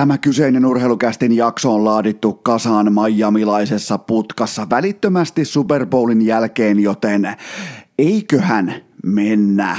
Tämä kyseinen urheilukästin jakso on laadittu kasaan Miamilaisessa putkassa välittömästi Super Bowlin jälkeen, joten eiköhän mennä.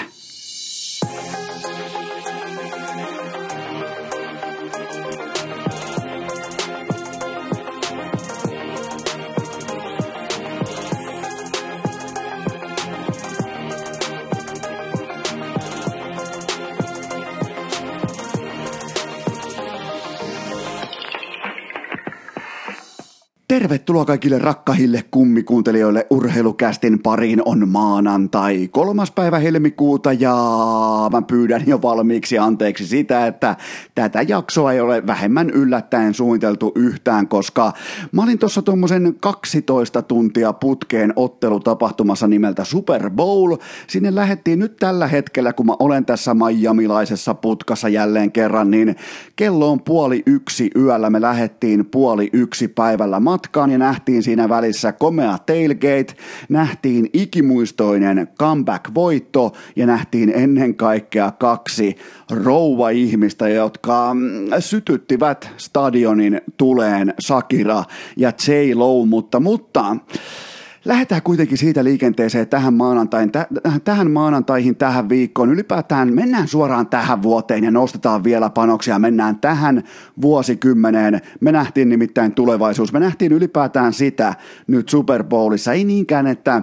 первое Tervetuloa kaikille rakkahille kummikuuntelijoille urheilukästin pariin on maanantai kolmas päivä helmikuuta ja mä pyydän jo valmiiksi anteeksi sitä, että tätä jaksoa ei ole vähemmän yllättäen suunniteltu yhtään, koska mä olin tuossa tuommoisen 12 tuntia putkeen ottelutapahtumassa nimeltä Super Bowl. Sinne lähettiin nyt tällä hetkellä, kun mä olen tässä Miamilaisessa putkassa jälleen kerran, niin kello on puoli yksi yöllä, me lähettiin puoli yksi päivällä matkaan ja nähtiin siinä välissä komea tailgate, nähtiin ikimuistoinen comeback-voitto ja nähtiin ennen kaikkea kaksi rouva-ihmistä, jotka mm, sytyttivät stadionin tuleen Sakira ja J. Low, mutta, mutta lähdetään kuitenkin siitä liikenteeseen tähän, maanantain, täh, tähän maanantaihin, tähän viikkoon. Ylipäätään mennään suoraan tähän vuoteen ja nostetaan vielä panoksia. Mennään tähän vuosikymmeneen. Me nähtiin nimittäin tulevaisuus. Me nähtiin ylipäätään sitä nyt Super Bowlissa. Ei niinkään, että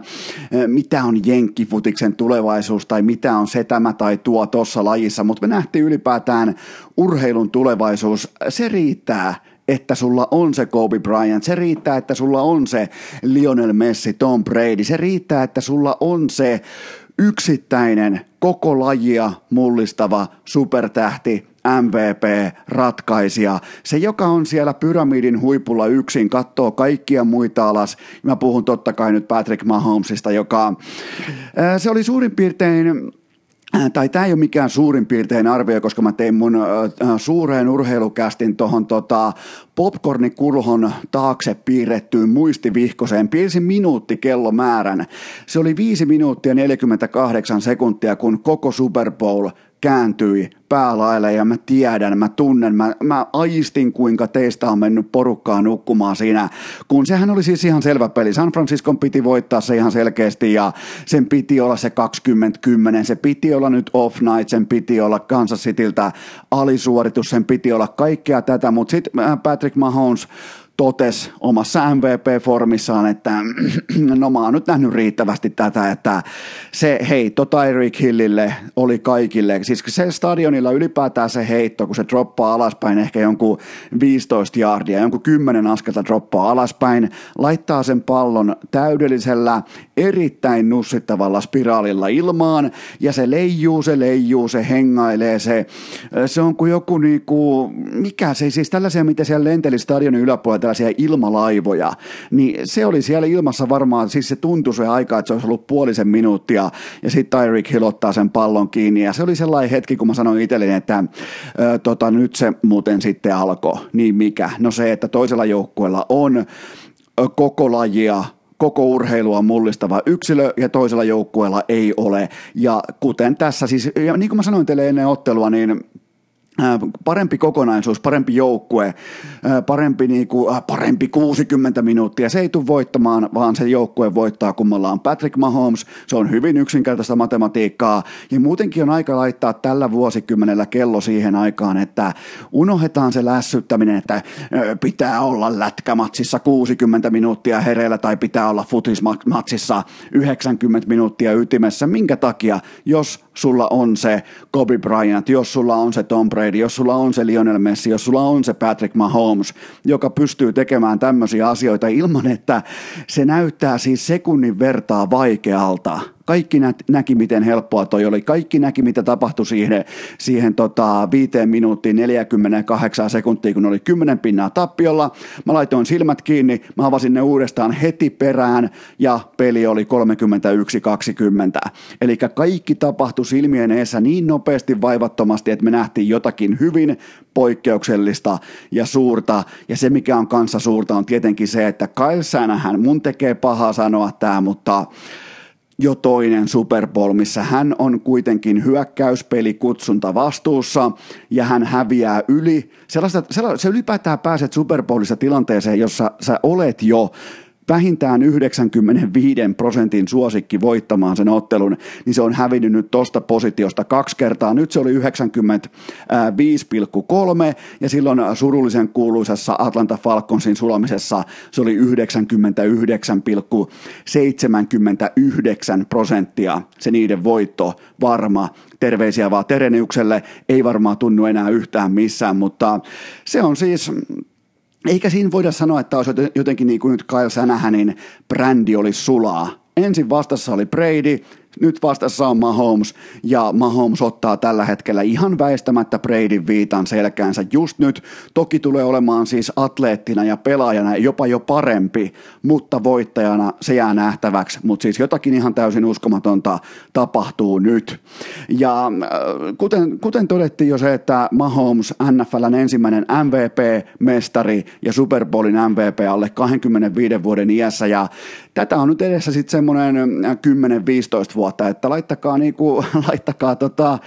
mitä on jenkkifutiksen tulevaisuus tai mitä on se tämä tai tuo tuossa lajissa, mutta me nähtiin ylipäätään urheilun tulevaisuus. Se riittää että sulla on se Kobe Bryant, se riittää, että sulla on se Lionel Messi, Tom Brady, se riittää, että sulla on se yksittäinen, koko lajia mullistava supertähti, MVP, ratkaisija, se joka on siellä pyramidin huipulla yksin, katsoo kaikkia muita alas. Mä puhun totta kai nyt Patrick Mahomesista, joka se oli suurin piirtein tai tämä ei ole mikään suurin piirtein arvio, koska mä tein mun äh, suureen urheilukästin tuohon tota, popcornikulhon taakse piirrettyyn muistivihkoseen. Piirsin minuutti kellomäärän. Se oli 5 minuuttia 48 sekuntia, kun koko Super Bowl kääntyi päälaille ja mä tiedän, mä tunnen, mä, mä aistin kuinka teistä on mennyt porukkaa nukkumaan siinä, kun sehän oli siis ihan selvä peli. San Franciscon piti voittaa se ihan selkeästi ja sen piti olla se 20-10, se piti olla nyt off night, sen piti olla Kansas Cityltä alisuoritus, sen piti olla kaikkea tätä, mutta sitten äh, Patrick Mahomes totes omassa MVP-formissaan, että no mä oon nyt nähnyt riittävästi tätä, että se heitto Tyreek Hillille oli kaikille, siis se stadionilla ylipäätään se heitto, kun se droppaa alaspäin ehkä jonkun 15 jardia, jonkun 10 askelta droppaa alaspäin, laittaa sen pallon täydellisellä, erittäin nussittavalla spiraalilla ilmaan, ja se leijuu, se leijuu, se hengailee, se, se on kuin joku niinku, mikä se, siis tällaisia, mitä siellä lenteli stadionin yläpuolella, tällaisia ilmalaivoja, niin se oli siellä ilmassa varmaan, siis se tuntui se aika, että se olisi ollut puolisen minuuttia, ja sitten Tyreek Hill ottaa sen pallon kiinni, ja se oli sellainen hetki, kun mä sanoin itselleni, että ö, tota, nyt se muuten sitten alkoi, niin mikä? No se, että toisella joukkueella on koko lajia koko urheilua mullistava yksilö ja toisella joukkueella ei ole. Ja kuten tässä siis, ja niin kuin mä sanoin teille ennen ottelua, niin parempi kokonaisuus, parempi joukkue, parempi, niinku, parempi 60 minuuttia. Se ei tule voittamaan, vaan se joukkue voittaa, kun me ollaan Patrick Mahomes. Se on hyvin yksinkertaista matematiikkaa. Ja muutenkin on aika laittaa tällä vuosikymmenellä kello siihen aikaan, että unohdetaan se lässyttäminen, että pitää olla lätkämatsissa 60 minuuttia hereillä tai pitää olla futismatsissa 90 minuuttia ytimessä. Minkä takia, jos sulla on se Kobe Bryant, jos sulla on se Tom Brady, jos sulla on se Lionel Messi, jos sulla on se Patrick Mahomes, joka pystyy tekemään tämmöisiä asioita ilman, että se näyttää siis sekunnin vertaa vaikealta kaikki nä- näki, miten helppoa toi oli. Kaikki näki, mitä tapahtui siihen, siihen tota, viiteen minuuttiin 48 sekuntia, kun oli 10 pinnaa tappiolla. Mä laitoin silmät kiinni, mä avasin ne uudestaan heti perään ja peli oli 31-20. Eli kaikki tapahtui silmien eessä niin nopeasti vaivattomasti, että me nähtiin jotakin hyvin poikkeuksellista ja suurta. Ja se, mikä on kanssa suurta, on tietenkin se, että Kyle Sanahan, mun tekee pahaa sanoa tämä, mutta jo toinen Super Bowl, missä hän on kuitenkin hyökkäyspelikutsunta vastuussa ja hän häviää yli. Sellaista, sellaista, se ylipäätään pääset Super Bowlissa tilanteeseen, jossa sä olet jo vähintään 95 prosentin suosikki voittamaan sen ottelun, niin se on hävinnyt nyt tosta positiosta kaksi kertaa. Nyt se oli 95,3 ja silloin surullisen kuuluisessa Atlanta Falconsin sulamisessa se oli 99,79 prosenttia se niiden voitto varma. Terveisiä vaan Tereniukselle, ei varmaan tunnu enää yhtään missään, mutta se on siis eikä siinä voida sanoa, että olisi jotenkin niin kuin nyt Kyle Sänähänin brändi oli sulaa. Ensin vastassa oli Brady, nyt vastassa on Mahomes, ja Mahomes ottaa tällä hetkellä ihan väistämättä Bradyn viitan selkäänsä just nyt. Toki tulee olemaan siis atleettina ja pelaajana jopa jo parempi, mutta voittajana se jää nähtäväksi, mutta siis jotakin ihan täysin uskomatonta tapahtuu nyt. Ja äh, kuten, kuten todettiin jo se, että Mahomes NFLn ensimmäinen MVP-mestari ja Super Bowlin MVP alle 25 vuoden iässä, ja tätä on nyt edessä sitten semmoinen 10-15 vuotta, että laittakaa, niinku, laittakaa tota,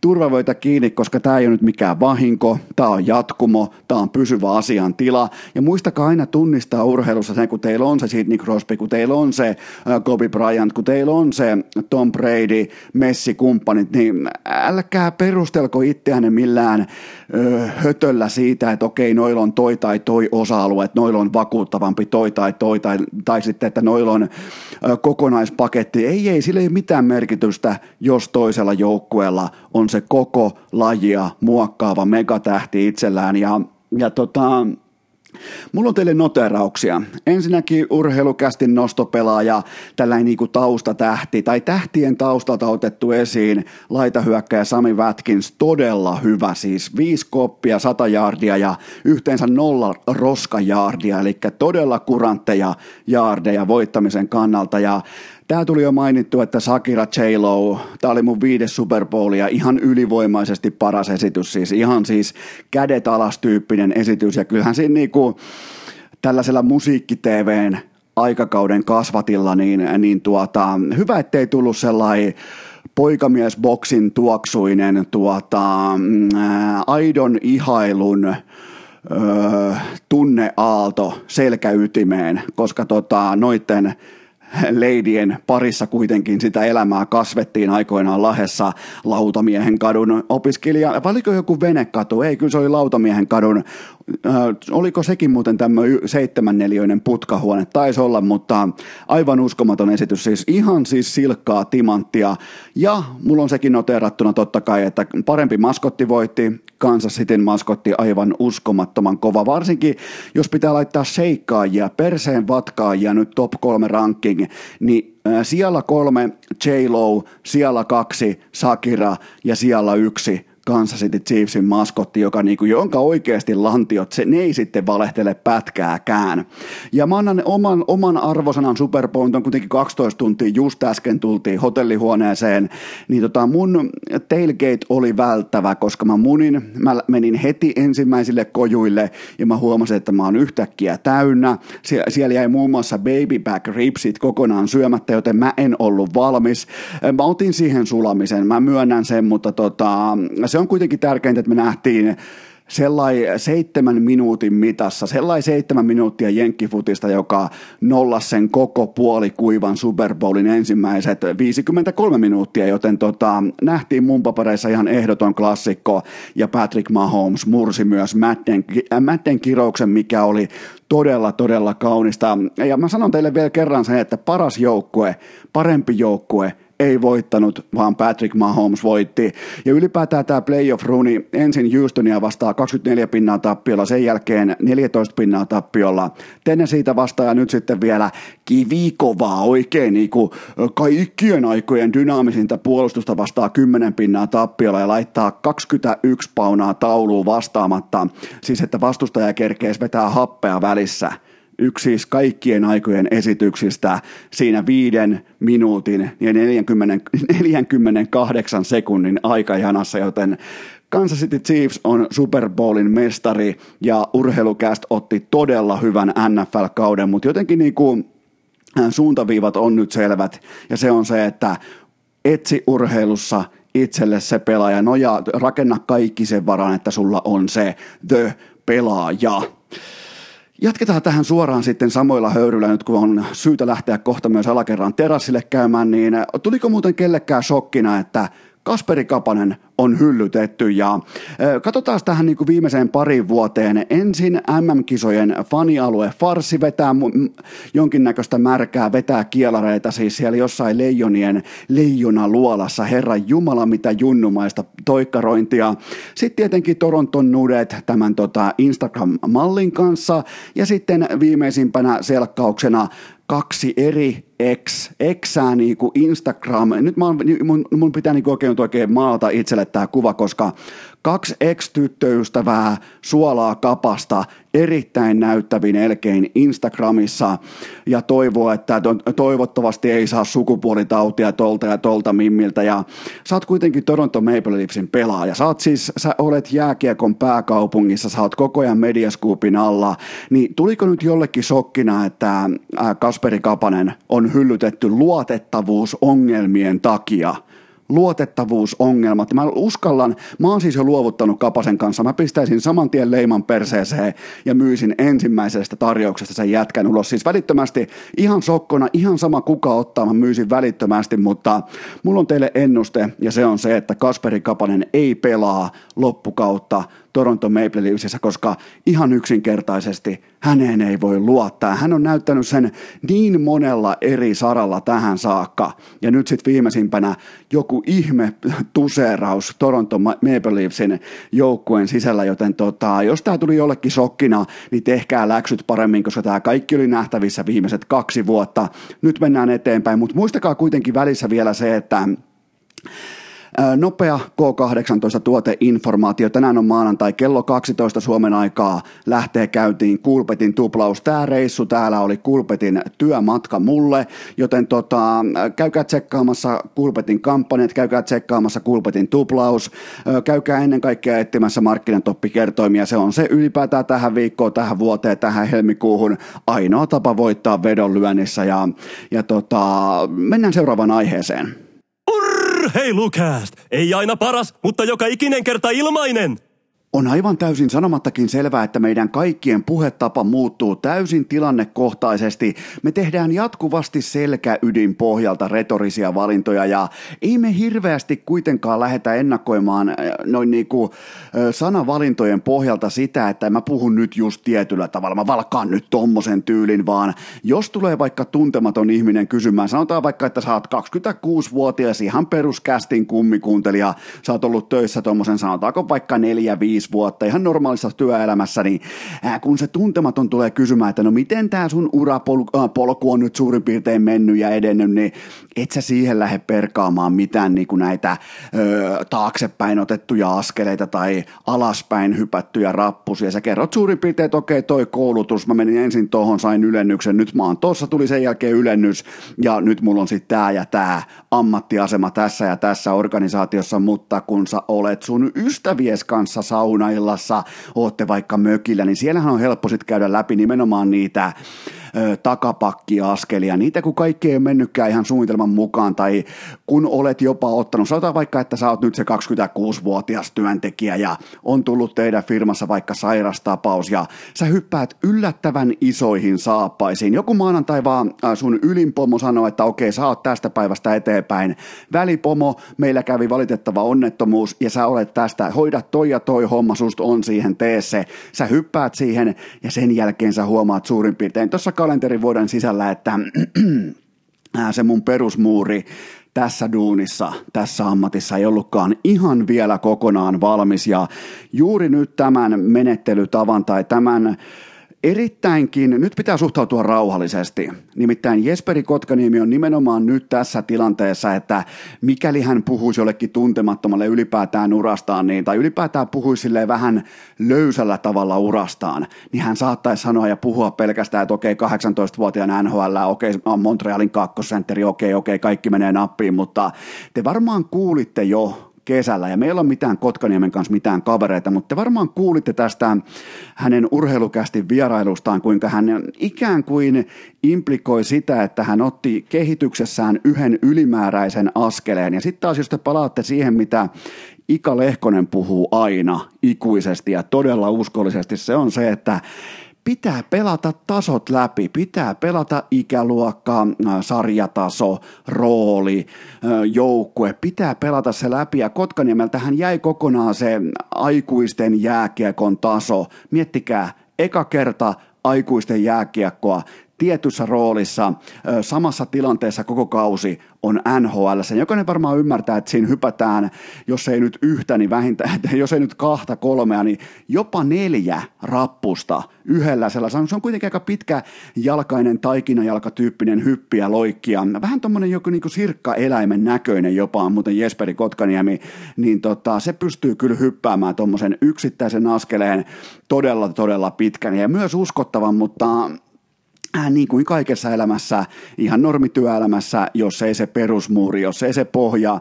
turvavöitä kiinni, koska tämä ei ole nyt mikään vahinko, tämä on jatkumo, tämä on pysyvä asiantila. Ja muistakaa aina tunnistaa urheilussa sen, kun teillä on se Sidney Crosby, kun teillä on se Kobe Bryant, kun teillä on se Tom Brady, Messi, kumppanit, niin älkää perustelko itseänne millään ö, hötöllä siitä, että okei, noilla on toi tai toi osa-alue, että noilla on vakuuttavampi toi tai toi, tai, tai sitten, että noilla on ö, kokonaispaketti. Ei, ei, sillä ei ole mitään merkitystä, jos toisella joukkueella on se koko lajia muokkaava megatähti itsellään. Ja, ja tota, Mulla on teille noterauksia. Ensinnäkin urheilukästin nostopelaaja, tällainen niinku taustatähti tai tähtien taustalta otettu esiin, laitahyökkäjä Sami Watkins, todella hyvä. Siis, viisi koppia, sata jaardia ja yhteensä nolla roskajaardia, eli todella kurantteja jaardeja voittamisen kannalta. Ja Tämä tuli jo mainittu, että Sakira J-Lo, tämä oli mun viides Super Bowl ja ihan ylivoimaisesti paras esitys, siis ihan siis kädet alas tyyppinen esitys. Ja kyllähän siinä niinku tällaisella musiikki-TVn aikakauden kasvatilla, niin, niin tuota, hyvä ettei tullut sellainen poikamiesboksin tuoksuinen tuota, ää, aidon ihailun öö, tunneaalto selkäytimeen, koska tota, noitten leidien parissa kuitenkin sitä elämää kasvettiin aikoinaan Lahessa Lautamiehen kadun opiskelija. Valiko joku venekatu? Ei, kyllä se oli Lautamiehen kadun äh, oliko sekin muuten tämmöinen seitsemänneliöinen putkahuone? Taisi olla, mutta aivan uskomaton esitys. Siis ihan siis silkkaa timanttia. Ja mulla on sekin noterattuna totta kai, että parempi maskotti voitti. Kansas Cityn maskotti aivan uskomattoman kova. Varsinkin jos pitää laittaa seikkaajia, perseen vatkaajia nyt top kolme ranking, niin siellä kolme J-Lo, siellä kaksi Sakira ja siellä yksi Kansas City Chiefsin maskotti, joka niinku, jonka oikeasti lantiot, se, ne ei sitten valehtele pätkääkään. Ja mä annan oman, oman arvosanan Super Bowl, on kuitenkin 12 tuntia, just äsken tultiin hotellihuoneeseen, niin tota mun tailgate oli välttävä, koska mä munin, mä menin heti ensimmäisille kojuille ja mä huomasin, että mä oon yhtäkkiä täynnä. Sie- siellä jäi muun muassa baby back ribsit kokonaan syömättä, joten mä en ollut valmis. Mä otin siihen sulamisen, mä myönnän sen, mutta tota, se on kuitenkin tärkeintä, että me nähtiin sellainen seitsemän minuutin mitassa, sellainen seitsemän minuuttia jenkkifutista, joka nollasi sen koko puolikuivan Super Bowlin ensimmäiset 53 minuuttia, joten tota, nähtiin mun papereissa ihan ehdoton klassikko, ja Patrick Mahomes mursi myös Madden, äh, Madden kirouksen, mikä oli todella, todella kaunista. Ja mä sanon teille vielä kerran sen, että paras joukkue, parempi joukkue, ei voittanut, vaan Patrick Mahomes voitti. Ja ylipäätään tämä playoff runi ensin Houstonia vastaa 24 pinnaa tappiolla, sen jälkeen 14 pinnaa tappiolla. Tenne siitä vastaa ja nyt sitten vielä kivikovaa oikein niin kuin kaikkien aikojen dynaamisinta puolustusta vastaa 10 pinnaa tappiolla ja laittaa 21 paunaa tauluun vastaamatta. Siis että vastustaja kerkees vetää happea välissä yksi siis kaikkien aikojen esityksistä siinä viiden minuutin ja 40, 48 sekunnin aikajanassa, joten Kansas City Chiefs on Super Bowlin mestari ja urheilukäst otti todella hyvän NFL-kauden, mutta jotenkin niin kuin suuntaviivat on nyt selvät ja se on se, että etsi urheilussa itselle se pelaaja, nojaa, rakenna kaikki sen varaan, että sulla on se the pelaaja. Jatketaan tähän suoraan sitten samoilla höyryillä nyt, kun on syytä lähteä kohta myös alakerran terassille käymään, niin tuliko muuten kellekään shokkina, että Kasperi Kapanen on hyllytetty ja katsotaan tähän niin kuin viimeiseen parin vuoteen. Ensin MM-kisojen fanialue Farsi vetää jonkinnäköistä märkää, vetää kielareita siis siellä jossain leijonien leijona luolassa. Herra Jumala, mitä junnumaista toikkarointia. Sitten tietenkin Toronton nudet tämän tota Instagram-mallin kanssa ja sitten viimeisimpänä selkkauksena kaksi eri X, Xää kuin Instagram. Nyt mä, mun, mun pitää niin oikein, oikein maalata itselle tämä kuva, koska kaksi ex-tyttöystävää suolaa kapasta erittäin näyttävin elkein Instagramissa ja toivoo, että toivottavasti ei saa sukupuolitautia tolta ja tolta mimmiltä. Ja sä oot kuitenkin Toronto Maple Leafsin pelaaja. Sä oot siis, sä olet jääkiekon pääkaupungissa, sä oot koko ajan mediaskuupin alla, niin tuliko nyt jollekin sokkina, että Kasperi Kapanen on hyllytetty luotettavuusongelmien takia – luotettavuusongelmat. Mä uskallan, mä oon siis jo luovuttanut Kapasen kanssa, mä pistäisin saman tien leiman perseeseen ja myisin ensimmäisestä tarjouksesta sen jätkän ulos. Siis välittömästi, ihan sokkona, ihan sama kuka ottaa, mä myisin välittömästi, mutta mulla on teille ennuste ja se on se, että Kasperi Kapanen ei pelaa loppukautta Toronto Maple Leafsissä, koska ihan yksinkertaisesti häneen ei voi luottaa. Hän on näyttänyt sen niin monella eri saralla tähän saakka. Ja nyt sitten viimeisimpänä joku ihme tuseeraus Toronto Maple Leafsin joukkueen sisällä, joten tota, jos tämä tuli jollekin shokkina, niin tehkää läksyt paremmin, koska tämä kaikki oli nähtävissä viimeiset kaksi vuotta. Nyt mennään eteenpäin, mutta muistakaa kuitenkin välissä vielä se, että Nopea K18-tuoteinformaatio. Tänään on maanantai kello 12 Suomen aikaa lähtee käyntiin Kulpetin tuplaus. Tämä reissu täällä oli Kulpetin työmatka mulle, joten tota, käykää tsekkaamassa Kulpetin kampanjat, käykää tsekkaamassa Kulpetin tuplaus, käykää ennen kaikkea etsimässä markkinatoppikertoimia. Se on se ylipäätään tähän viikkoon, tähän vuoteen, tähän helmikuuhun ainoa tapa voittaa vedonlyönnissä ja, ja tota, mennään seuraavaan aiheeseen. Urheilukääst! Ei aina paras, mutta joka ikinen kerta ilmainen! On aivan täysin sanomattakin selvää, että meidän kaikkien puhetapa muuttuu täysin tilannekohtaisesti. Me tehdään jatkuvasti selkäydin pohjalta retorisia valintoja ja ei me hirveästi kuitenkaan lähdetä ennakoimaan äh, noin niin kuin sanavalintojen pohjalta sitä, että mä puhun nyt just tietyllä tavalla, mä valkaan nyt tommosen tyylin, vaan jos tulee vaikka tuntematon ihminen kysymään, sanotaan vaikka, että sä oot 26-vuotias ihan peruskästin kummikuuntelija, sä oot ollut töissä tommosen sanotaanko vaikka 4 5 25 vuotta ihan normaalissa työelämässä, niin ää, kun se tuntematon tulee kysymään, että no miten tämä sun urapolku on nyt suurin piirtein mennyt ja edennyt, niin et sä siihen lähde perkaamaan mitään niin kuin näitä ö, taaksepäin otettuja askeleita tai alaspäin hypättyjä rappusia. Sä kerrot suurin piirtein, että okei, toi koulutus, mä menin ensin tohon, sain ylennyksen, nyt mä oon tossa, tuli sen jälkeen ylennys ja nyt mulla on sitten tää ja tämä ammattiasema tässä ja tässä organisaatiossa, mutta kun sä olet sun ystävies kanssa sau saunaillassa, ootte vaikka mökillä, niin siellähän on helppo sitten käydä läpi nimenomaan niitä ö, takapakkiaskelia, niitä kun kaikki ei ole mennytkään ihan suunnitelman mukaan, tai kun olet jopa ottanut, sanotaan vaikka, että sä oot nyt se 26-vuotias työntekijä ja on tullut teidän firmassa vaikka sairastapaus ja sä hyppäät yllättävän isoihin saappaisiin. Joku maanantai vaan sun ylinpomo sanoo, että okei, sä oot tästä päivästä eteenpäin. Välipomo, meillä kävi valitettava onnettomuus ja sä olet tästä, hoida toi ja toi homma, susta on siihen, tee se. Sä hyppäät siihen ja sen jälkeen sä huomaat suurin piirtein tuossa kalenterivuoden sisällä, että se mun perusmuuri tässä duunissa, tässä ammatissa ei ollutkaan ihan vielä kokonaan valmis. Ja juuri nyt tämän menettelytavan tai tämän erittäinkin, nyt pitää suhtautua rauhallisesti. Nimittäin Jesperi Kotkaniemi on nimenomaan nyt tässä tilanteessa, että mikäli hän puhuisi jollekin tuntemattomalle ylipäätään urastaan, niin, tai ylipäätään puhuisi vähän löysällä tavalla urastaan, niin hän saattaisi sanoa ja puhua pelkästään, että okei, 18-vuotiaan NHL, okei, Montrealin kakkosentteri, okei, okei, kaikki menee nappiin, mutta te varmaan kuulitte jo kesällä. Ja meillä on mitään Kotkaniemen kanssa mitään kavereita, mutta te varmaan kuulitte tästä hänen urheilukästi vierailustaan, kuinka hän ikään kuin implikoi sitä, että hän otti kehityksessään yhden ylimääräisen askeleen. Ja sitten taas, jos te palaatte siihen, mitä Ika Lehkonen puhuu aina ikuisesti ja todella uskollisesti, se on se, että pitää pelata tasot läpi, pitää pelata ikäluokka, sarjataso, rooli, joukkue, pitää pelata se läpi ja Kotkaniemeltähän jäi kokonaan se aikuisten jääkiekon taso. Miettikää, eka kerta aikuisten jääkiekkoa tietyssä roolissa, samassa tilanteessa koko kausi on NHL. Sen jokainen varmaan ymmärtää, että siinä hypätään, jos ei nyt yhtä, niin vähintään, jos ei nyt kahta, kolmea, niin jopa neljä rappusta yhdellä sellaisella. Se on kuitenkin aika pitkä jalkainen, taikinajalkatyyppinen hyppiä, loikkia. Vähän tuommoinen joku niin sirkka-eläimen näköinen jopa, muuten Jesperi Kotkaniemi, niin tota, se pystyy kyllä hyppäämään tuommoisen yksittäisen askeleen todella, todella pitkän ja myös uskottavan, mutta äh, niin kuin kaikessa elämässä, ihan normityöelämässä, jos ei se perusmuuri, jos ei se pohja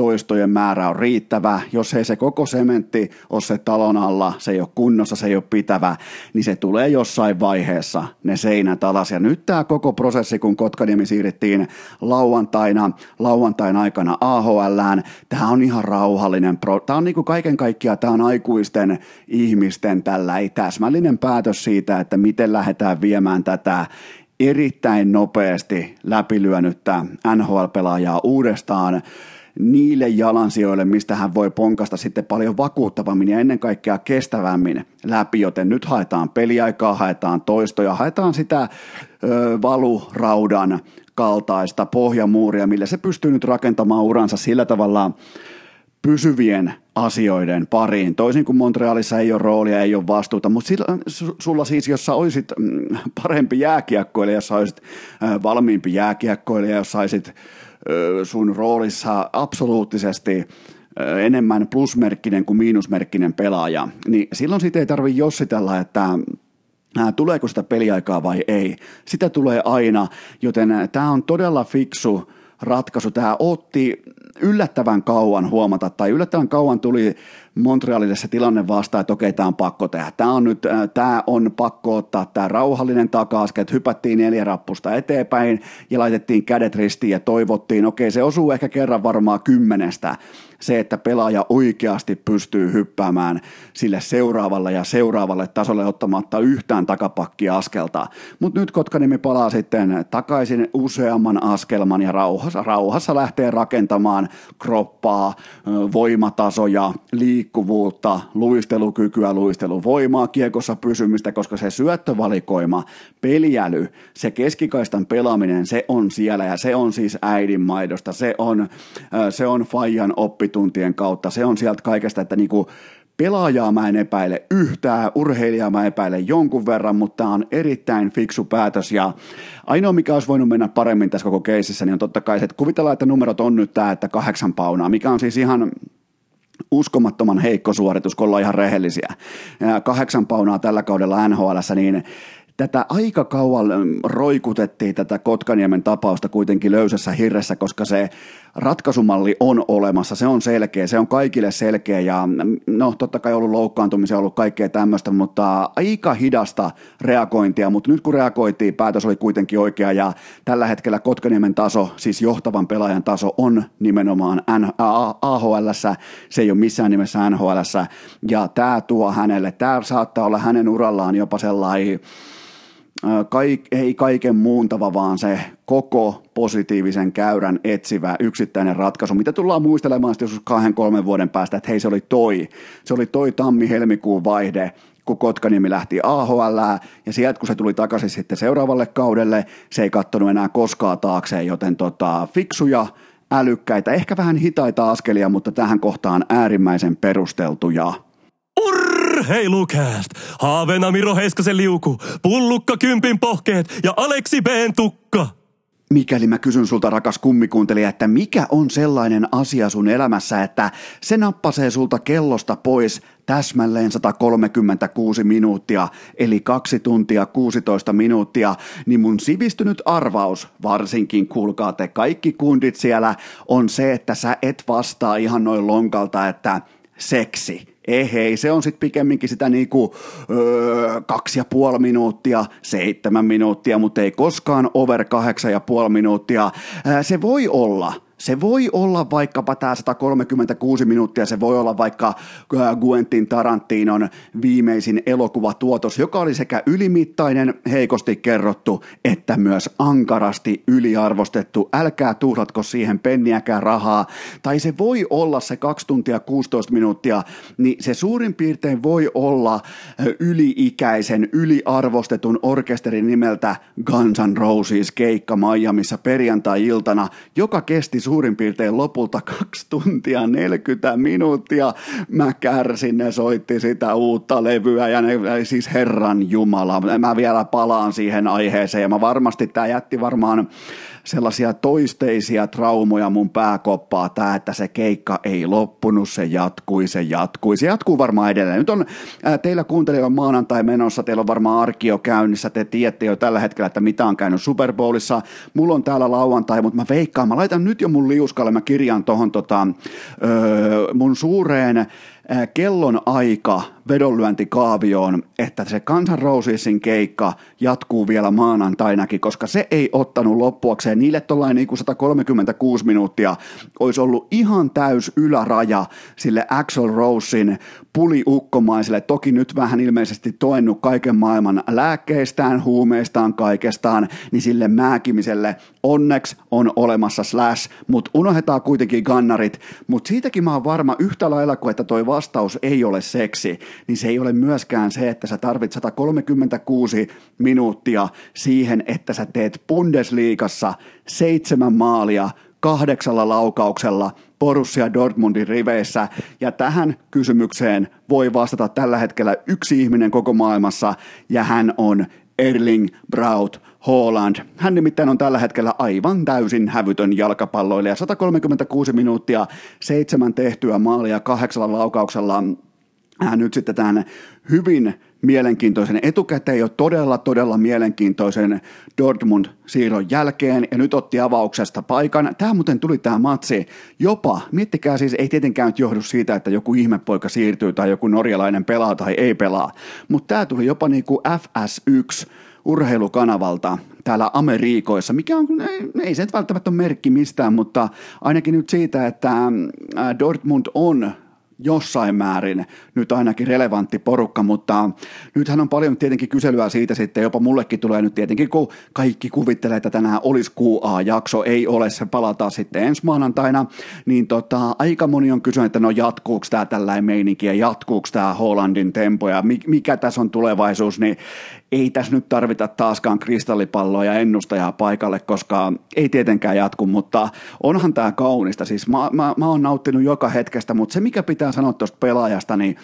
toistojen määrä on riittävä. Jos ei se koko sementti ole se talon alla, se ei ole kunnossa, se ei ole pitävä, niin se tulee jossain vaiheessa ne seinät alas. Ja nyt tämä koko prosessi, kun Kotkaniemi siirrettiin lauantaina, lauantain aikana AHLään, tämä on ihan rauhallinen. Pro- tämä on niin kuin kaiken kaikkiaan, tämä on aikuisten ihmisten tällä ei täsmällinen päätös siitä, että miten lähdetään viemään tätä erittäin nopeasti läpilyönyttä NHL-pelaajaa uudestaan niille jalansijoille, mistä hän voi ponkasta sitten paljon vakuuttavammin ja ennen kaikkea kestävämmin läpi, joten nyt haetaan peliaikaa, haetaan toistoja, haetaan sitä ö, valuraudan kaltaista pohjamuuria, millä se pystyy nyt rakentamaan uransa sillä tavalla pysyvien asioiden pariin. Toisin kuin Montrealissa ei ole roolia, ei ole vastuuta, mutta sillä, sulla siis, jos sä olisit mm, parempi jääkiekkoilija, jos sä olisit valmiimpi jääkiekkoilija, jos saisit sun roolissa absoluuttisesti enemmän plusmerkkinen kuin miinusmerkkinen pelaaja, niin silloin siitä ei tarvitse jossitella, että tuleeko sitä peliaikaa vai ei. Sitä tulee aina, joten tämä on todella fiksu ratkaisu. Tämä otti yllättävän kauan huomata, tai yllättävän kauan tuli Montrealille se tilanne vastaan, että okei, tämä on pakko tehdä. Tämä on nyt, tämä on pakko ottaa tämä rauhallinen taka että hypättiin neljä rappusta eteenpäin ja laitettiin kädet ristiin ja toivottiin, okei, se osuu ehkä kerran varmaan kymmenestä, se, että pelaaja oikeasti pystyy hyppäämään sille seuraavalle ja seuraavalle tasolle ottamatta yhtään takapakkia askelta. Mutta nyt Kotkanimi palaa sitten takaisin useamman askelman ja rauhassa, rauhassa lähtee rakentamaan kroppaa, voimatasoja, liikkuvuutta, luistelukykyä, luisteluvoimaa, kiekossa pysymistä, koska se syöttövalikoima, peliäly, se keskikaistan pelaaminen, se on siellä ja se on siis äidinmaidosta, se on, se on Fajan oppi tuntien kautta. Se on sieltä kaikesta, että niinku pelaajaa mä en epäile yhtään, urheilijaa mä epäilen jonkun verran, mutta tämä on erittäin fiksu päätös ja ainoa mikä olisi voinut mennä paremmin tässä koko keisissä, niin on totta kai se, että kuvitellaan, että numerot on nyt tämä, että kahdeksan paunaa, mikä on siis ihan uskomattoman heikko suoritus, kun ollaan ihan rehellisiä. Kahdeksan paunaa tällä kaudella NHL, niin tätä aika kauan roikutettiin tätä Kotkaniemen tapausta kuitenkin löysässä hirressä, koska se ratkaisumalli on olemassa, se on selkeä, se on kaikille selkeä ja no totta kai ollut loukkaantumisia, ollut kaikkea tämmöistä, mutta aika hidasta reagointia, mutta nyt kun reagoitiin, päätös oli kuitenkin oikea ja tällä hetkellä Kotkaniemen taso, siis johtavan pelaajan taso on nimenomaan AHL, se ei ole missään nimessä NHL ja tämä tuo hänelle, tämä saattaa olla hänen urallaan jopa sellainen kaik, ei kaiken muuntava, vaan se koko positiivisen käyrän etsivä yksittäinen ratkaisu, mitä tullaan muistelemaan sitten joskus kahden, kolmen vuoden päästä, että hei se oli toi, se oli toi tammi-helmikuun vaihde, kun Kotkaniemi lähti AHL, ja sieltä kun se tuli takaisin sitten seuraavalle kaudelle, se ei kattonut enää koskaan taakseen, joten tota, fiksuja, älykkäitä, ehkä vähän hitaita askelia, mutta tähän kohtaan äärimmäisen perusteltuja. Urheilukääst! Haavena Miro Heiskasen liuku, Pullukka Kympin pohkeet ja Aleksi B:n tukka. mikäli mä kysyn sulta rakas kummikuuntelija, että mikä on sellainen asia sun elämässä, että se nappasee sulta kellosta pois täsmälleen 136 minuuttia, eli 2 tuntia 16 minuuttia, niin mun sivistynyt arvaus, varsinkin kuulkaa te kaikki kundit siellä, on se, että sä et vastaa ihan noin lonkalta, että seksi Ehei, se on sitten pikemminkin sitä niinku öö, kaksi ja puoli minuuttia, seitsemän minuuttia, mutta ei koskaan over kahdeksan ja puoli minuuttia. se voi olla, se voi olla vaikkapa tämä 136 minuuttia, se voi olla vaikka Guentin Tarantinon viimeisin elokuvatuotos, joka oli sekä ylimittainen, heikosti kerrottu, että myös ankarasti yliarvostettu. Älkää tuhlatko siihen penniäkään rahaa. Tai se voi olla se 2 tuntia 16 minuuttia, niin se suurin piirtein voi olla yliikäisen, yliarvostetun orkesterin nimeltä Guns N' Roses keikka Miamiissa perjantai-iltana, joka kesti suurin piirtein lopulta 2 tuntia 40 minuuttia. Mä kärsin, ne soitti sitä uutta levyä ja ne, siis Herran Jumala. Mä vielä palaan siihen aiheeseen ja mä varmasti, tämä jätti varmaan sellaisia toisteisia traumoja mun pääkoppaa, tämä, että se keikka ei loppunut, se jatkui, se jatkui, se jatkuu varmaan edelleen. Nyt on ää, teillä kuuntelijoilla maanantai menossa, teillä on varmaan arkio käynnissä, te tiedätte jo tällä hetkellä, että mitä on käynyt Super Bowlissa, mulla on täällä lauantai, mutta mä veikkaan, mä laitan nyt jo mun liuskalle, mä kirjan tohon tota, öö, mun suureen kellon aika vedonlyöntikaavioon, että se Kansan keikka jatkuu vielä maanantainakin, koska se ei ottanut loppuakseen. Niille tuollainen niin 136 minuuttia olisi ollut ihan täys yläraja sille Axel Rosein puliukkomaiselle, toki nyt vähän ilmeisesti toennut kaiken maailman lääkkeistään, huumeistaan, kaikestaan, niin sille määkimiselle onneksi on olemassa slash, mutta unohdetaan kuitenkin gannarit, mutta siitäkin mä oon varma yhtä lailla kuin että toi vastaus ei ole seksi, niin se ei ole myöskään se, että sä tarvit 136 minuuttia siihen, että sä teet Bundesliigassa seitsemän maalia kahdeksalla laukauksella Borussia Dortmundin riveissä, ja tähän kysymykseen voi vastata tällä hetkellä yksi ihminen koko maailmassa, ja hän on Erling Braut Haaland. Hän nimittäin on tällä hetkellä aivan täysin hävytön jalkapalloilija. 136 minuuttia, seitsemän tehtyä maalia kahdeksalla laukauksella. Hän nyt sitten tämän hyvin mielenkiintoisen etukäteen jo todella, todella mielenkiintoisen Dortmund-siirron jälkeen ja nyt otti avauksesta paikan. Tämä muuten tuli tämä matsi jopa, miettikää siis, ei tietenkään nyt johdu siitä, että joku ihmepoika siirtyy tai joku norjalainen pelaa tai ei pelaa, mutta tämä tuli jopa niin kuin FS1 urheilukanavalta täällä Amerikoissa, mikä on, ei, ei se välttämättä ole merkki mistään, mutta ainakin nyt siitä, että Dortmund on jossain määrin nyt ainakin relevantti porukka, mutta nythän on paljon tietenkin kyselyä siitä sitten, jopa mullekin tulee nyt tietenkin, kun kaikki kuvittelee, että tänään olisi QA-jakso, ei ole, se palataan sitten ensi maanantaina, niin tota, aika moni on kysynyt, että no jatkuuko tämä tällainen meininki ja jatkuuko tämä Hollandin tempo ja mikä tässä on tulevaisuus, niin ei tässä nyt tarvita taaskaan kristallipalloa ja ennustajaa paikalle, koska ei tietenkään jatku, mutta onhan tämä kaunista. Siis mä, mä, mä oon nauttinut joka hetkestä, mutta se mikä pitää sanoa tuosta pelaajasta, niin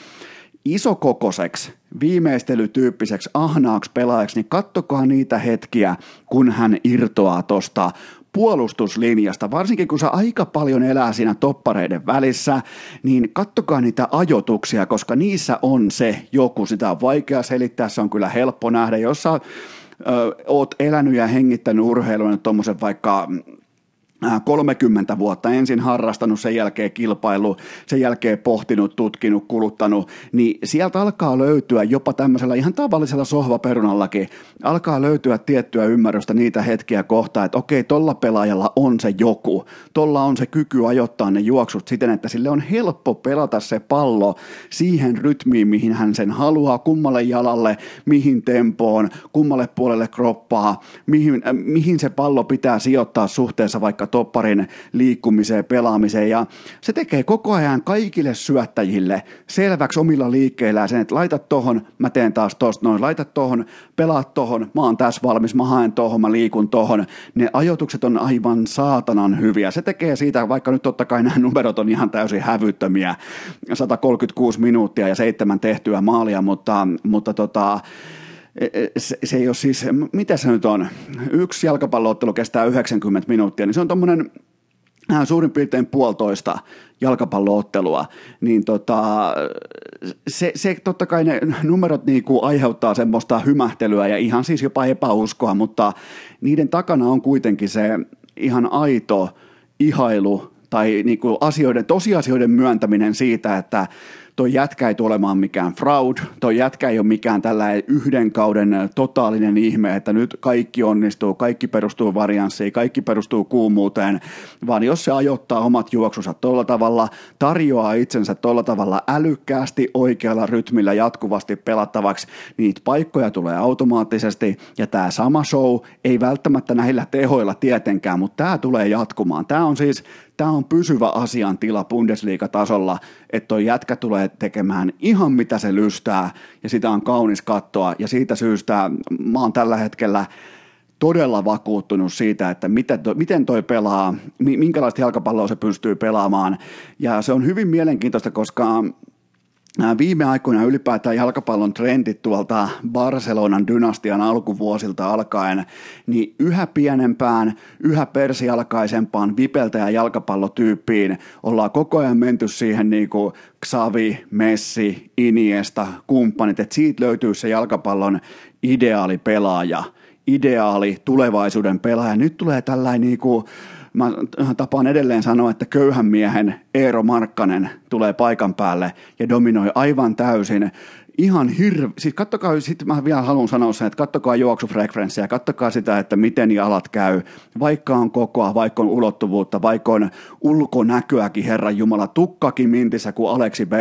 isokokoseksi, viimeistelytyyppiseksi, ahnaaksi pelaajaksi, niin kattokaa niitä hetkiä, kun hän irtoaa tuosta puolustuslinjasta, varsinkin kun se aika paljon elää siinä toppareiden välissä, niin kattokaa niitä ajotuksia, koska niissä on se joku, sitä on vaikea selittää, se on kyllä helppo nähdä, jos sä ö, oot elänyt ja hengittänyt urheilun tuommoisen vaikka 30 äh, vuotta ensin harrastanut, sen jälkeen kilpailu, sen jälkeen pohtinut, tutkinut, kuluttanut, niin sieltä alkaa löytyä jopa tämmöisellä ihan tavallisella sohvaperunallakin, alkaa löytyä tiettyä ymmärrystä niitä hetkiä kohtaa, että okei, tolla pelaajalla on se joku, tolla on se kyky ajoittaa ne juoksut siten, että sille on helppo pelata se pallo siihen rytmiin, mihin hän sen haluaa, kummalle jalalle, mihin tempoon, kummalle puolelle kroppaa, mihin, äh, mihin se pallo pitää sijoittaa suhteessa vaikka topparin liikkumiseen, pelaamiseen. Ja se tekee koko ajan kaikille syöttäjille selväksi omilla liikkeillään sen, että laita tohon, mä teen taas tosta noin, laita tohon, pelaa tohon, mä oon tässä valmis, mä haen tohon, mä liikun tohon. Ne ajoitukset on aivan saatanan hyviä. Se tekee siitä, vaikka nyt totta kai nämä numerot on ihan täysin hävyttömiä, 136 minuuttia ja seitsemän tehtyä maalia, mutta, mutta tota, se, se ei ole siis, mitä se nyt on, yksi jalkapalloottelu kestää 90 minuuttia, niin se on tuommoinen äh, suurin piirtein puolitoista jalkapalloottelua, niin tota, se, se totta kai ne numerot niinku aiheuttaa semmoista hymähtelyä ja ihan siis jopa epäuskoa, mutta niiden takana on kuitenkin se ihan aito ihailu tai niinku asioiden, tosiasioiden myöntäminen siitä, että toi jätkä ei tule olemaan mikään fraud, toi jätkä ei ole mikään tällainen yhden kauden totaalinen ihme, että nyt kaikki onnistuu, kaikki perustuu varianssiin, kaikki perustuu kuumuuteen, vaan jos se ajoittaa omat juoksunsa tuolla tavalla, tarjoaa itsensä tuolla tavalla älykkäästi oikealla rytmillä jatkuvasti pelattavaksi, niitä paikkoja tulee automaattisesti. Ja tämä sama show ei välttämättä näillä tehoilla tietenkään, mutta tämä tulee jatkumaan. Tämä on siis tämä on pysyvä asiantila Bundesliga-tasolla, että toi jätkä tulee tekemään ihan mitä se lystää ja sitä on kaunis kattoa ja siitä syystä mä oon tällä hetkellä todella vakuuttunut siitä, että miten toi pelaa, minkälaista jalkapalloa se pystyy pelaamaan. Ja se on hyvin mielenkiintoista, koska viime aikoina ylipäätään jalkapallon trendit tuolta Barcelonan dynastian alkuvuosilta alkaen, niin yhä pienempään, yhä persialkaisempaan vipeltäjä jalkapallotyyppiin ollaan koko ajan menty siihen niin kuin Xavi, Messi, Iniesta, kumppanit, että siitä löytyy se jalkapallon ideaali pelaaja, ideaali tulevaisuuden pelaaja. Nyt tulee tällainen niin kuin mä tapaan edelleen sanoa, että köyhän miehen Eero Markkanen tulee paikan päälle ja dominoi aivan täysin ihan hirveä, siis kattokaa, sitten mä vielä haluan sanoa sen, että kattokaa juoksufrekvenssiä, kattokaa sitä, että miten jalat käy, vaikka on kokoa, vaikka on ulottuvuutta, vaikka on ulkonäköäkin, Herran Jumala, tukkakin mintissä kuin Aleksi b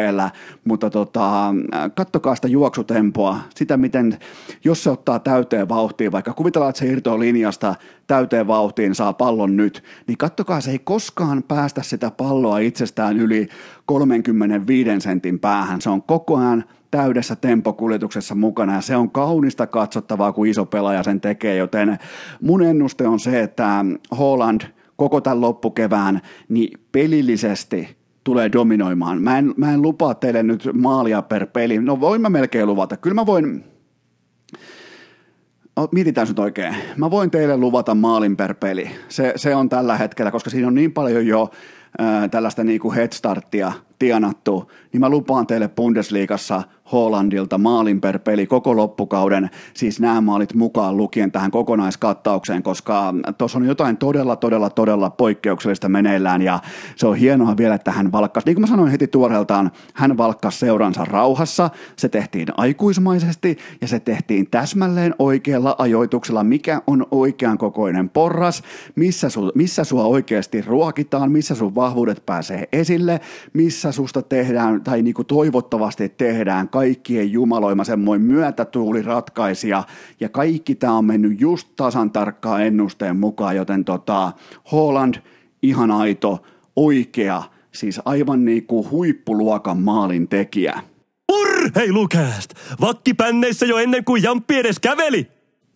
mutta tota, kattokaa sitä juoksutempoa, sitä miten, jos se ottaa täyteen vauhtiin, vaikka kuvitellaan, että se irtoaa linjasta täyteen vauhtiin, saa pallon nyt, niin kattokaa, se ei koskaan päästä sitä palloa itsestään yli 35 sentin päähän, se on koko ajan täydessä tempokuljetuksessa mukana ja se on kaunista katsottavaa, kun iso pelaaja sen tekee, joten mun ennuste on se, että Holland koko tämän loppukevään niin pelillisesti tulee dominoimaan. Mä en, mä en lupaa teille nyt maalia per peli. No voin mä melkein luvata. Kyllä mä voin, mietitään nyt oikein. Mä voin teille luvata maalin per peli. Se, se on tällä hetkellä, koska siinä on niin paljon jo ää, tällaista niinku headstarttia tienattu, niin mä lupaan teille Bundesliigassa Hollandilta maalin per peli koko loppukauden, siis nämä maalit mukaan lukien tähän kokonaiskattaukseen, koska tuossa on jotain todella, todella, todella poikkeuksellista meneillään. Ja se on hienoa vielä, että hän valkkasi, niin kuin mä sanoin heti tuoreeltaan, hän valkkasi seuransa rauhassa, se tehtiin aikuismaisesti ja se tehtiin täsmälleen oikealla ajoituksella, mikä on oikean kokoinen porras, missä, su, missä sua oikeasti ruokitaan, missä sun vahvuudet pääsee esille, missä susta tehdään tai niin kuin toivottavasti tehdään kaikkien jumaloima semmoinen myötätuuli ratkaisija, ja kaikki tämä on mennyt just tasan tarkkaan ennusteen mukaan, joten tota, Holland, ihan aito, oikea, siis aivan niin kuin huippuluokan maalin tekijä. Urheilukääst! Vakkipänneissä jo ennen kuin Jamppi edes käveli!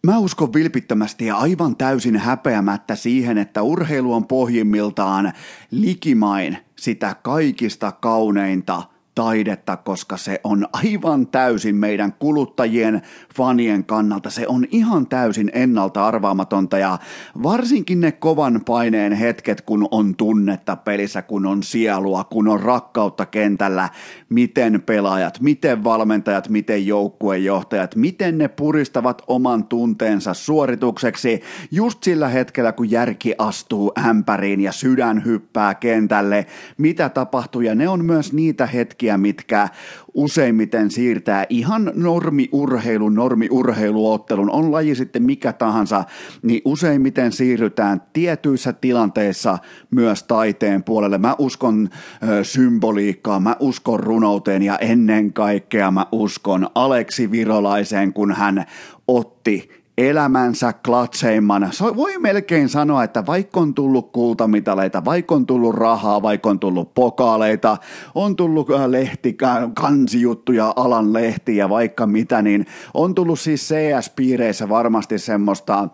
Mä uskon vilpittömästi ja aivan täysin häpeämättä siihen, että urheilu on pohjimmiltaan likimain sitä kaikista kauneinta – taidetta, koska se on aivan täysin meidän kuluttajien, fanien kannalta. Se on ihan täysin ennalta arvaamatonta ja varsinkin ne kovan paineen hetket, kun on tunnetta pelissä, kun on sielua, kun on rakkautta kentällä, miten pelaajat, miten valmentajat, miten joukkuejohtajat, miten ne puristavat oman tunteensa suoritukseksi just sillä hetkellä, kun järki astuu ämpäriin ja sydän hyppää kentälle, mitä tapahtuu? Ja ne on myös niitä hetkiä, hetkiä, mitkä useimmiten siirtää ihan normiurheilun, normiurheiluottelun, on laji sitten mikä tahansa, niin useimmiten siirrytään tietyissä tilanteissa myös taiteen puolelle. Mä uskon ö, symboliikkaa, mä uskon runouteen ja ennen kaikkea mä uskon Aleksi Virolaiseen, kun hän otti elämänsä klatseimman. Voi melkein sanoa, että vaikka on tullut kultamitaleita, vaikka on tullut rahaa, vaikka on tullut pokaaleita, on tullut äh, lehti, kansijuttuja, alan lehtiä, vaikka mitä, niin on tullut siis CS-piireissä varmasti semmoista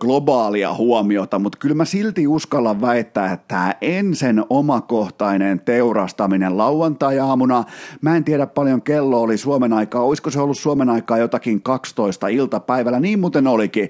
globaalia huomiota, mutta kyllä mä silti uskallan väittää, että tämä ensin omakohtainen teurastaminen lauantai-aamuna, mä en tiedä paljon kello oli Suomen aikaa, olisiko se ollut Suomen aikaa jotakin 12 iltapäivällä, niin muuten olikin,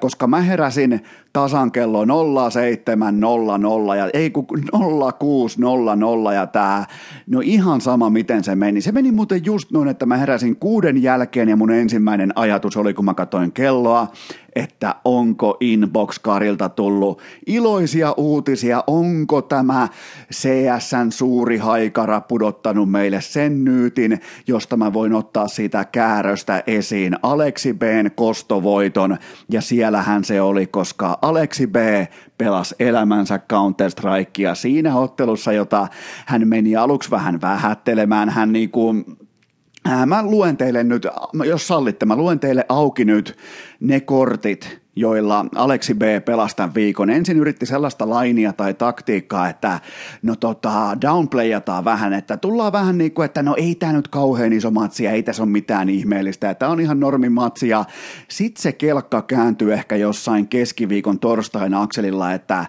koska mä heräsin tasan kello 0700 ja ei kun 0600 ja tämä, no ihan sama miten se meni. Se meni muuten just noin, että mä heräsin kuuden jälkeen ja mun ensimmäinen ajatus oli, kun mä katsoin kelloa, että onko Inbox-karilta tullut iloisia uutisia, onko tämä CSN suuri haikara pudottanut meille sen nyytin, josta mä voin ottaa sitä kääröstä esiin Aleksi B:n kostovoiton, ja siellähän se oli, koska Aleksi B pelasi elämänsä Counter-Strikea siinä ottelussa, jota hän meni aluksi vähän vähättelemään, hän niinku Mä luen teille nyt, jos sallitte, mä luen teille auki nyt ne kortit, joilla Aleksi B pelasi tämän viikon. Ensin yritti sellaista lainia tai taktiikkaa, että no tota, downplayataan vähän, että tullaan vähän niin kuin, että no ei tämä nyt kauhean iso matsi ei tässä ole mitään ihmeellistä, että on ihan normimatsi ja sit se kelkka kääntyy ehkä jossain keskiviikon torstain akselilla, että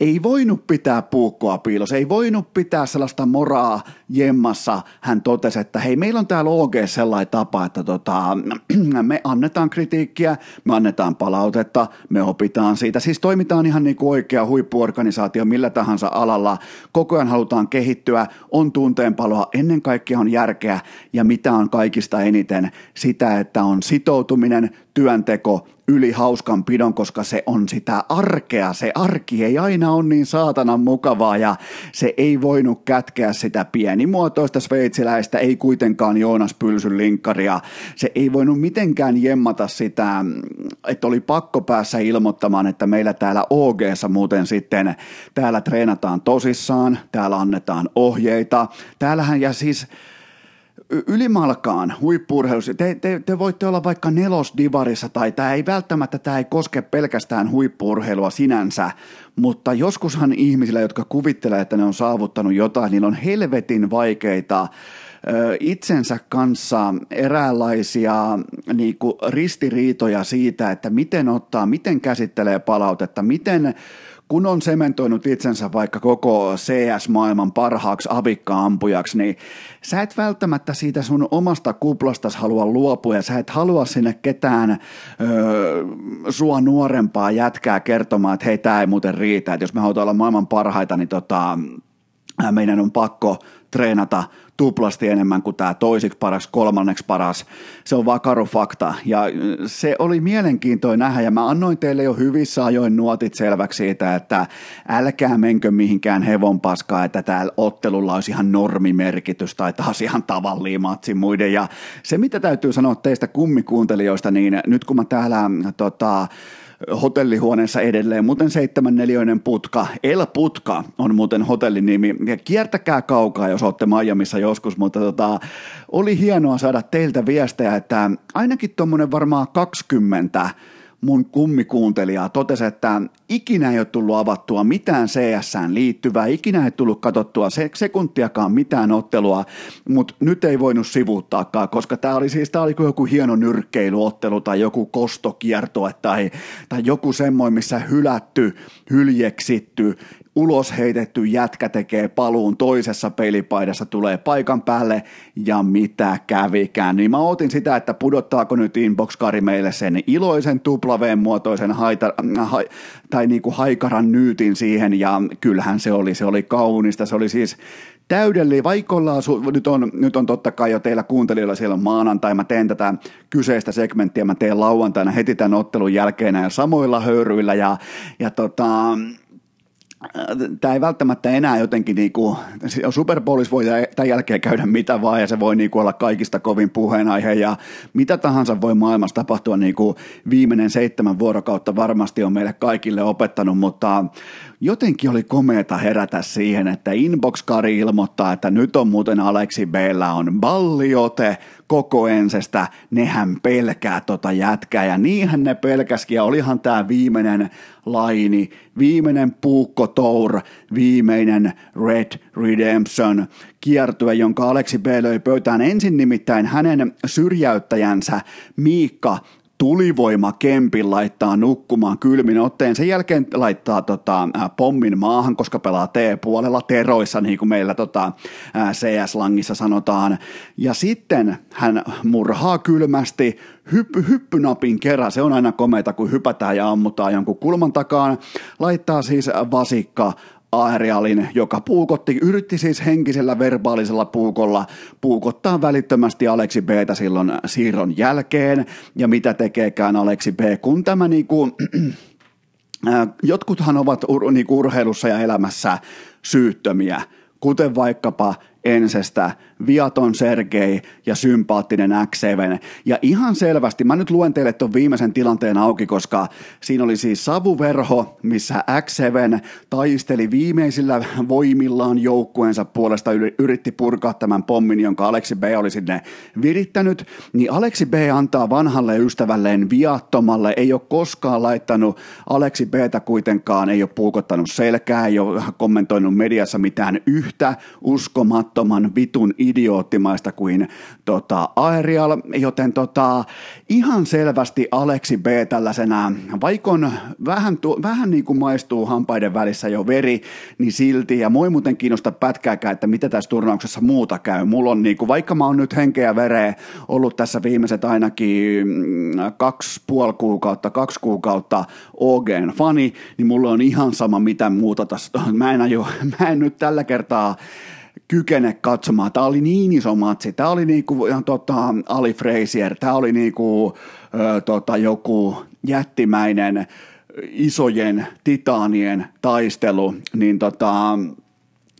ei voinut pitää puukkoa piilossa, ei voinut pitää sellaista moraa jemmassa. Hän totesi, että hei meillä on täällä OG sellainen tapa, että tota, me annetaan kritiikkiä, me annetaan palautetta, me opitaan siitä. Siis toimitaan ihan niin kuin oikea huippuorganisaatio millä tahansa alalla. Koko ajan halutaan kehittyä, on tunteenpaloa, ennen kaikkea on järkeä ja mitä on kaikista eniten sitä, että on sitoutuminen, työnteko, yli hauskan pidon, koska se on sitä arkea. Se arki ei aina ole niin saatanan mukavaa ja se ei voinut kätkeä sitä pienimuotoista sveitsiläistä, ei kuitenkaan Joonas Pylsyn linkkaria. Se ei voinut mitenkään jemmata sitä, että oli pakko päässä ilmoittamaan, että meillä täällä og muuten sitten, täällä treenataan tosissaan, täällä annetaan ohjeita. Täällähän ja siis ylimalkaan huippurheilussa, te, te, te, voitte olla vaikka nelosdivarissa tai tämä ei välttämättä, tämä ei koske pelkästään huippurheilua sinänsä, mutta joskushan ihmisillä, jotka kuvittelee, että ne on saavuttanut jotain, niillä on helvetin vaikeita itsensä kanssa eräänlaisia niin kuin ristiriitoja siitä, että miten ottaa, miten käsittelee palautetta, miten kun on sementoinut itsensä vaikka koko CS-maailman parhaaksi avikka-ampujaksi, niin sä et välttämättä siitä sun omasta kuplastas halua luopua ja sä et halua sinne ketään öö, sua nuorempaa jätkää kertomaan, että hei, tämä ei muuten riitä, että jos me halutaan olla maailman parhaita, niin tota, meidän on pakko treenata tuplasti enemmän kuin tämä toisiksi paras, kolmanneksi paras. Se on vaan karu fakta. Ja se oli mielenkiintoinen nähdä, ja mä annoin teille jo hyvissä ajoin nuotit selväksi siitä, että älkää menkö mihinkään hevon paskaa, että täällä ottelulla olisi ihan normimerkitys tai taas ihan tavalliin matsi muiden. Ja se, mitä täytyy sanoa teistä kummikuuntelijoista, niin nyt kun mä täällä tota, hotellihuoneessa edelleen. Muuten seitsemänneliöinen putka, El Putka on muuten hotellin nimi. Ja kiertäkää kaukaa, jos olette Miamiissa joskus, mutta tota, oli hienoa saada teiltä viestejä, että ainakin tuommoinen varmaan 20 mun kummikuuntelijaa totesi, että ikinä ei ole tullut avattua mitään CSään liittyvää, ikinä ei tullut katsottua se, sekuntiakaan mitään ottelua, mutta nyt ei voinut sivuuttaakaan, koska tämä oli siis tää oli joku hieno nyrkkeilyottelu tai joku kostokierto tai, tai joku semmoinen, missä hylätty, hyljeksitty, ulos heitetty jätkä tekee paluun toisessa pelipaidassa, tulee paikan päälle ja mitä kävikään. Niin mä otin sitä, että pudottaako nyt Inbox-kari meille sen iloisen tuplaveen muotoisen haita, ha, tai niinku haikaran nyytin siihen ja kyllähän se oli, se oli kaunista, se oli siis täydellinen, vaikka ollaan, nyt on, nyt on totta kai jo teillä kuuntelijoilla siellä maanantai, mä teen tätä kyseistä segmenttiä, mä teen lauantaina heti tämän ottelun jälkeen ja samoilla höyryillä ja, ja tota, tämä ei välttämättä enää jotenkin, niin kuin, Super Bowlissa voi tämän jälkeen käydä mitä vaan, ja se voi niin kuin olla kaikista kovin puheenaihe, ja mitä tahansa voi maailmassa tapahtua, niin kuin viimeinen seitsemän vuorokautta varmasti on meille kaikille opettanut, mutta jotenkin oli komeeta herätä siihen, että Inbox-kari ilmoittaa, että nyt on muuten Aleksi Bella on balliote koko ensestä, nehän pelkää tota jätkää ja niinhän ne pelkäski ja olihan tämä viimeinen laini, viimeinen puukko tour, viimeinen Red Redemption kiertue, jonka Aleksi B löi pöytään. Ensin nimittäin hänen syrjäyttäjänsä Miikka tulivoima Kempin laittaa nukkumaan kylmin otteen. Sen jälkeen laittaa tota, pommin maahan, koska pelaa T-puolella teroissa, niin kuin meillä tota, CS-langissa sanotaan. Ja sitten hän murhaa kylmästi hyppy, hyppynapin kerran. Se on aina komeita, kun hypätään ja ammutaan jonkun kulman takaan. Laittaa siis vasikka Aerialin, joka puukotti, yritti siis henkisellä verbaalisella puukolla puukottaa välittömästi Aleksi B silloin siirron jälkeen. Ja mitä tekeekään Aleksi B, kun tämä niinku, jotkuthan ovat ur, niinku urheilussa ja elämässä syyttömiä, kuten vaikkapa ensestä viaton Sergei ja sympaattinen X7. Ja ihan selvästi, mä nyt luen teille tuon viimeisen tilanteen auki, koska siinä oli siis savuverho, missä X7 taisteli viimeisillä voimillaan joukkueensa puolesta, yritti purkaa tämän pommin, jonka Aleksi B oli sinne virittänyt, niin Aleksi B antaa vanhalle ystävälleen viattomalle, ei ole koskaan laittanut Aleksi Btä kuitenkaan, ei ole puukottanut selkää, ei ole kommentoinut mediassa mitään yhtä uskomattoman vitun idioottimaista kuin tota, Aerial, joten tota, ihan selvästi Aleksi B tällaisena, vaikon vähän, tu, vähän niin kuin maistuu hampaiden välissä jo veri, niin silti, ja moi muuten kiinnosta pätkääkään, että mitä tässä turnauksessa muuta käy. Mulla on niin kuin, vaikka mä oon nyt henkeä vereä ollut tässä viimeiset ainakin mm, kaksi puoli kuukautta, kaksi kuukautta OGn fani, niin mulla on ihan sama mitä muuta tässä. Mä en, ajo, mä en nyt tällä kertaa kykene katsomaan. Tämä oli niin iso matsi. Tämä oli niinku, tota, Ali Frazier, tämä oli niinku, ö, tota, joku jättimäinen isojen titaanien taistelu, niin, tota,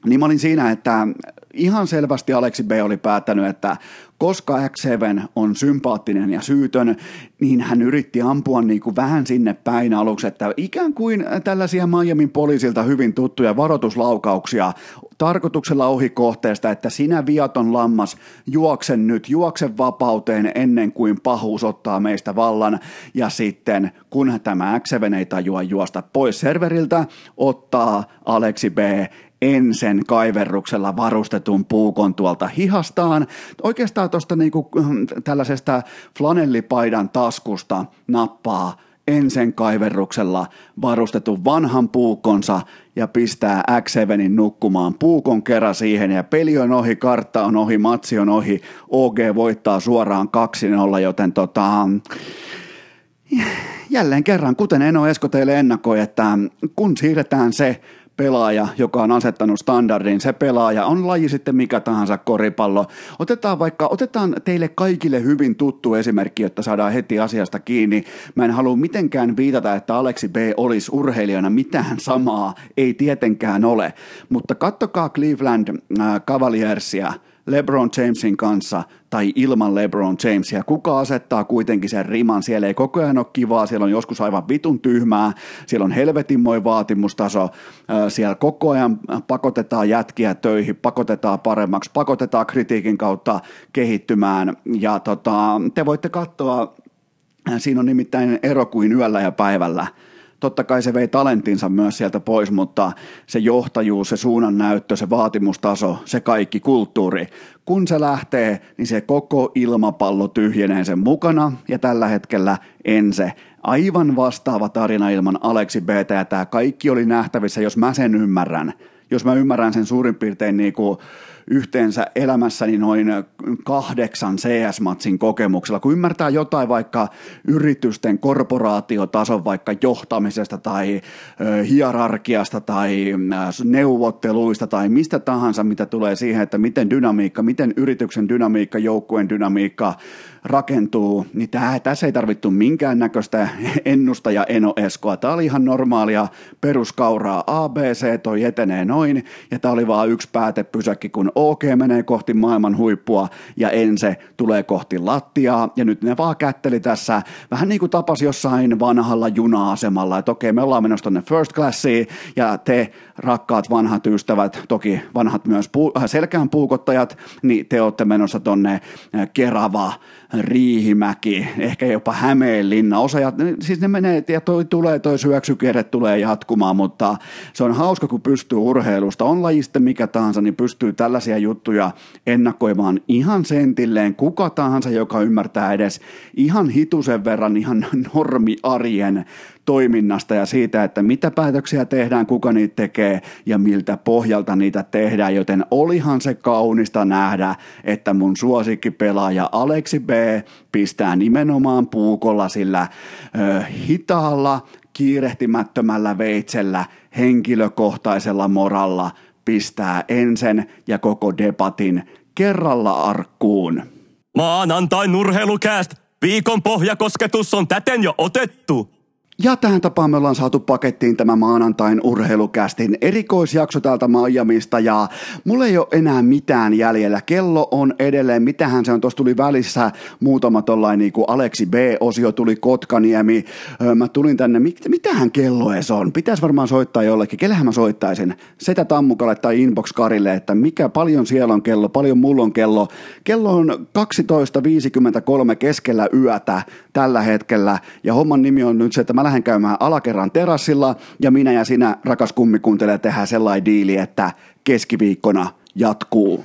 niin mä olin siinä, että ihan selvästi Aleksi B oli päättänyt, että koska X7 on sympaattinen ja syytön, niin hän yritti ampua niin kuin vähän sinne päin aluksi, että ikään kuin tällaisia Miamin poliisilta hyvin tuttuja varoituslaukauksia tarkoituksella ohi kohteesta, että sinä viaton lammas juoksen nyt, juoksen vapauteen ennen kuin pahuus ottaa meistä vallan. Ja sitten kun tämä X7 ei tajua juosta pois serveriltä, ottaa Aleksi B ensen kaiverruksella varustetun puukon tuolta hihastaan. Oikeastaan tuosta niinku, tällaisesta flanellipaidan taskusta nappaa ensen kaiverruksella varustetun vanhan puukonsa ja pistää X7 nukkumaan puukon kerran siihen ja peli on ohi, kartta on ohi, matsi on ohi, OG voittaa suoraan 2-0, joten tota, jälleen kerran, kuten Eno Esko teille ennakoi, että kun siirretään se pelaaja, joka on asettanut standardin, se pelaaja, on laji sitten mikä tahansa koripallo. Otetaan vaikka, otetaan teille kaikille hyvin tuttu esimerkki, jotta saadaan heti asiasta kiinni. Mä en halua mitenkään viitata, että Aleksi B olisi urheilijana mitään samaa, ei tietenkään ole. Mutta kattokaa Cleveland äh, Cavaliersia, LeBron Jamesin kanssa tai ilman LeBron Jamesia. Kuka asettaa kuitenkin sen riman? Siellä ei koko ajan ole kivaa, siellä on joskus aivan vitun tyhmää, siellä on helvetinmoi vaatimustaso, siellä koko ajan pakotetaan jätkiä töihin, pakotetaan paremmaksi, pakotetaan kritiikin kautta kehittymään. Ja tota, te voitte katsoa, siinä on nimittäin ero kuin yöllä ja päivällä – Totta kai se vei talentinsa myös sieltä pois, mutta se johtajuus, se suunnannäyttö, se vaatimustaso, se kaikki kulttuuri, kun se lähtee, niin se koko ilmapallo tyhjenee sen mukana ja tällä hetkellä en se. Aivan vastaava tarina ilman Aleksi B. Ja tämä kaikki oli nähtävissä, jos mä sen ymmärrän. Jos mä ymmärrän sen suurin piirtein niin kuin yhteensä elämässäni noin kahdeksan CS-matsin kokemuksella. Kun ymmärtää jotain vaikka yritysten korporaatiotason vaikka johtamisesta tai hierarkiasta tai neuvotteluista tai mistä tahansa, mitä tulee siihen, että miten dynamiikka, miten yrityksen dynamiikka, joukkueen dynamiikka, rakentuu, niin tää, tässä ei tarvittu minkäännäköistä ennusta ja enoeskoa. Tämä oli ihan normaalia peruskauraa ABC, toi etenee noin, ja tämä oli vaan yksi päätepysäkki, kun OK menee kohti maailman huippua ja Ense tulee kohti lattiaa, ja nyt ne vaan kätteli tässä, vähän niin kuin tapas jossain vanhalla juna-asemalla, että okei, me ollaan menossa tonne first classiin, ja te rakkaat vanhat ystävät, toki vanhat myös puu, äh, selkään puukottajat, niin te olette menossa tonne äh, Kerava, Riihimäki, ehkä jopa Hämeenlinna. Osa, siis ne menee, ja toi tulee, toi syöksykierre tulee jatkumaan, mutta se on hauska, kun pystyy urheilusta, on lajiste mikä tahansa, niin pystyy tällaisia juttuja ennakoimaan ihan sentilleen kuka tahansa, joka ymmärtää edes ihan hitusen verran ihan normiarjen toiminnasta ja siitä, että mitä päätöksiä tehdään, kuka niitä tekee ja miltä pohjalta niitä tehdään, joten olihan se kaunista nähdä, että mun suosikkipelaaja Aleksi B pistää nimenomaan puukolla sillä ö, hitaalla, kiirehtimättömällä veitsellä, henkilökohtaisella moralla pistää ensen ja koko debatin kerralla arkkuun. Maanantain urheilukääst! Viikon pohjakosketus on täten jo otettu. Ja tähän tapaan me ollaan saatu pakettiin tämä maanantain urheilukästin erikoisjakso täältä Miamista ja mulla ei ole enää mitään jäljellä. Kello on edelleen, mitähän se on, tuossa tuli välissä muutama tollain niin kuin Aleksi B-osio, tuli Kotkaniemi. Mä tulin tänne, mit, mitähän kello edes on? Pitäisi varmaan soittaa jollekin. Kellehän mä soittaisin? Setä Tammukalle tai Inbox Karille, että mikä paljon siellä on kello, paljon mulla on kello. Kello on 12.53 keskellä yötä tällä hetkellä ja homman nimi on nyt se, että mä lähden käymään alakerran terassilla ja minä ja sinä, rakas kummikuuntelija, tehdään sellainen diili, että keskiviikkona jatkuu.